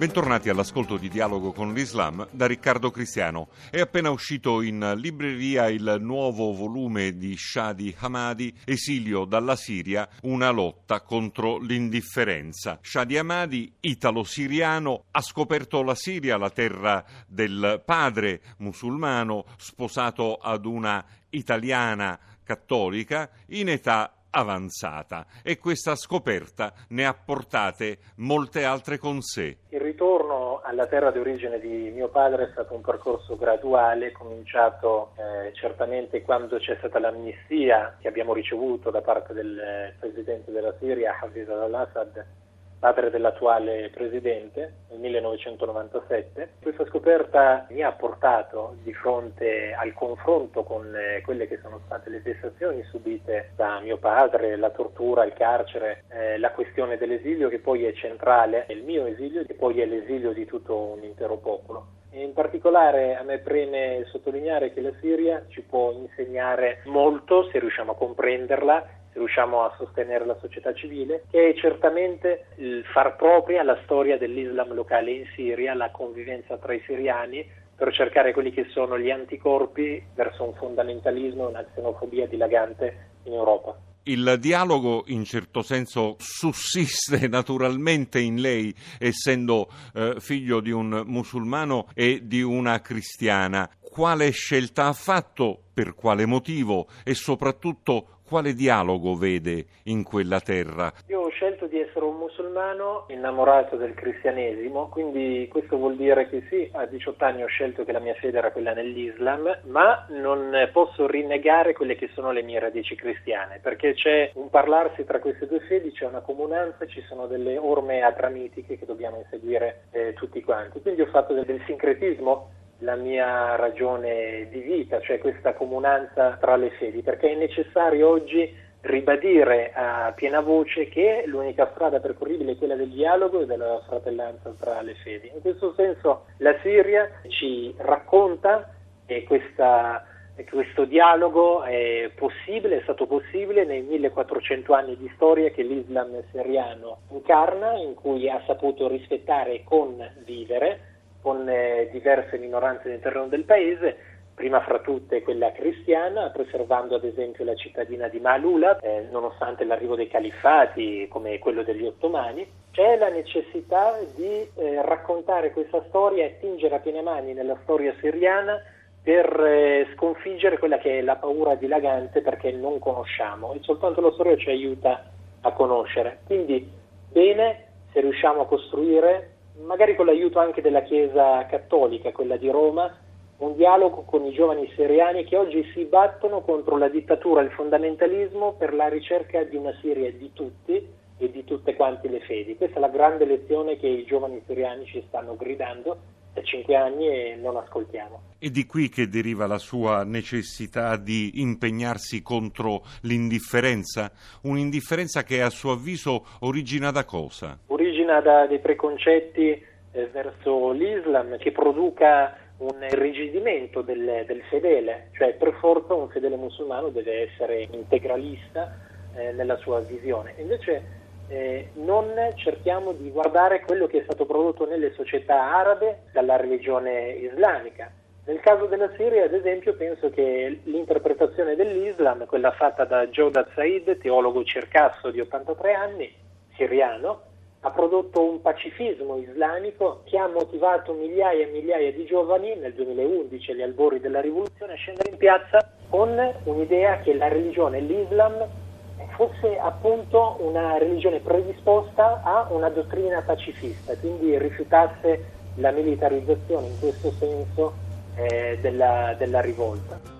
Bentornati all'ascolto di Dialogo con l'Islam da Riccardo Cristiano. È appena uscito in libreria il nuovo volume di Shadi Hamadi, Esilio dalla Siria, una lotta contro l'indifferenza. Shadi Hamadi, italo-siriano, ha scoperto la Siria, la terra del padre musulmano, sposato ad una italiana cattolica, in età avanzata e questa scoperta ne ha portate molte altre con sé. Il ritorno alla terra di origine di mio padre è stato un percorso graduale, cominciato eh, certamente quando c'è stata l'amnistia che abbiamo ricevuto da parte del eh, presidente della Siria, Hafez al-Assad, padre dell'attuale presidente, nel 1997. Questa scoperta mi ha portato di fronte al confronto con eh, quelle che sono state le vessazioni subite da mio padre, la tortura, il carcere, eh, la questione dell'esilio che poi è centrale, il mio esilio che poi è l'esilio di tutto un intero popolo. In particolare a me preme sottolineare che la Siria ci può insegnare molto se riusciamo a comprenderla riusciamo a sostenere la società civile, che è certamente il far propria la storia dell'Islam locale in Siria, la convivenza tra i siriani, per cercare quelli che sono gli anticorpi verso un fondamentalismo e una xenofobia dilagante in Europa. Il dialogo in certo senso sussiste naturalmente in lei, essendo eh, figlio di un musulmano e di una cristiana. Quale scelta ha fatto? Per quale motivo? E soprattutto quale dialogo vede in quella terra? Io ho scelto di essere un musulmano innamorato del cristianesimo, quindi questo vuol dire che sì, a 18 anni ho scelto che la mia fede era quella nell'Islam, ma non posso rinnegare quelle che sono le mie radici cristiane, perché c'è un parlarsi tra queste due fedi, c'è una comunanza, ci sono delle orme adramitiche che dobbiamo inseguire eh, tutti quanti. Quindi ho fatto del, del sincretismo la mia ragione di vita, cioè questa comunanza tra le fedi, perché è necessario oggi ribadire a piena voce che l'unica strada percorribile è quella del dialogo e della fratellanza tra le fedi. In questo senso la Siria ci racconta che questa, questo dialogo è possibile, è stato possibile nei 1400 anni di storia che l'Islam siriano incarna, in cui ha saputo rispettare e convivere con eh, diverse minoranze all'interno del paese, prima fra tutte quella cristiana, preservando ad esempio la cittadina di Malula, eh, nonostante l'arrivo dei califfati come quello degli ottomani. C'è la necessità di eh, raccontare questa storia e tingere a piene mani nella storia siriana per eh, sconfiggere quella che è la paura dilagante perché non conosciamo e soltanto la storia ci aiuta a conoscere. Quindi bene se riusciamo a costruire magari con l'aiuto anche della Chiesa Cattolica, quella di Roma, un dialogo con i giovani siriani che oggi si battono contro la dittatura e il fondamentalismo per la ricerca di una Siria di tutti e di tutte quante le fedi. Questa è la grande lezione che i giovani siriani ci stanno gridando da cinque anni e non ascoltiamo. È di qui che deriva la sua necessità di impegnarsi contro l'indifferenza? Un'indifferenza che a suo avviso origina da cosa? Origina da dei preconcetti eh, verso l'Islam che produca un irrigidimento del, del, fedele, cioè per forza un fedele musulmano deve essere integralista eh, nella sua visione. Invece eh, non cerchiamo di guardare quello che è stato prodotto nelle società arabe dalla religione islamica. Nel caso della Siria, ad esempio, penso che l'interpretazione dell'Islam, quella fatta da Jawad Said, teologo circasso di 83 anni, siriano, ha prodotto un pacifismo islamico che ha motivato migliaia e migliaia di giovani nel 2011, agli albori della rivoluzione, a scendere in piazza con un'idea che la religione, l'Islam, fosse appunto una religione predisposta a una dottrina pacifista, quindi rifiutasse la militarizzazione in questo senso eh, della, della rivolta.